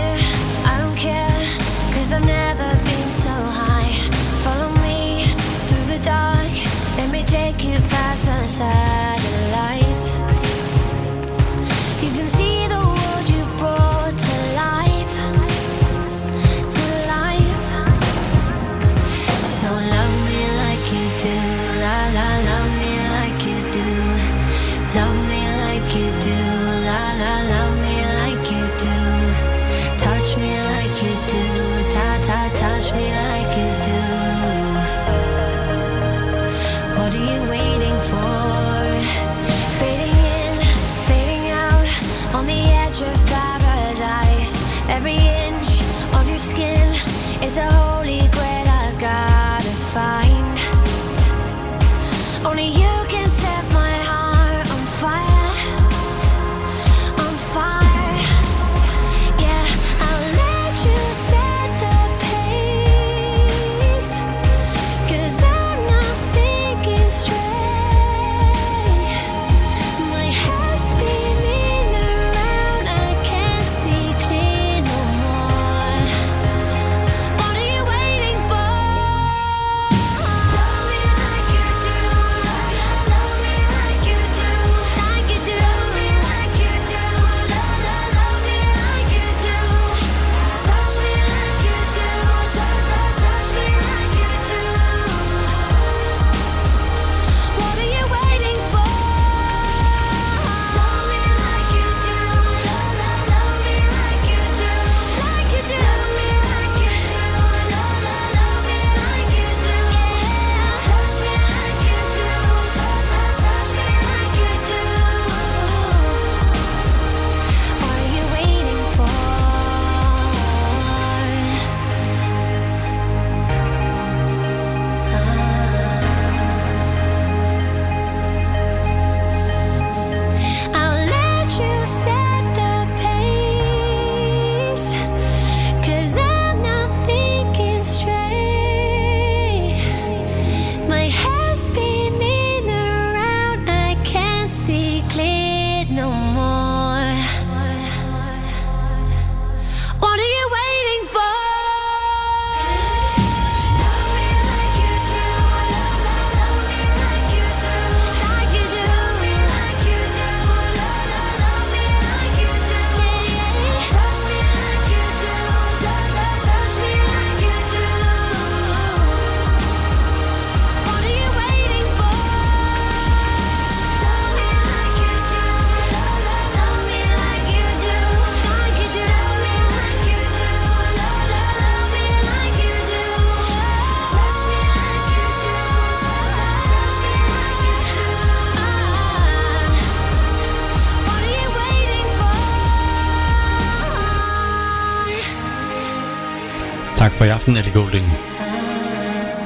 aften, Ellie Golding.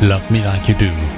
Love me like you do.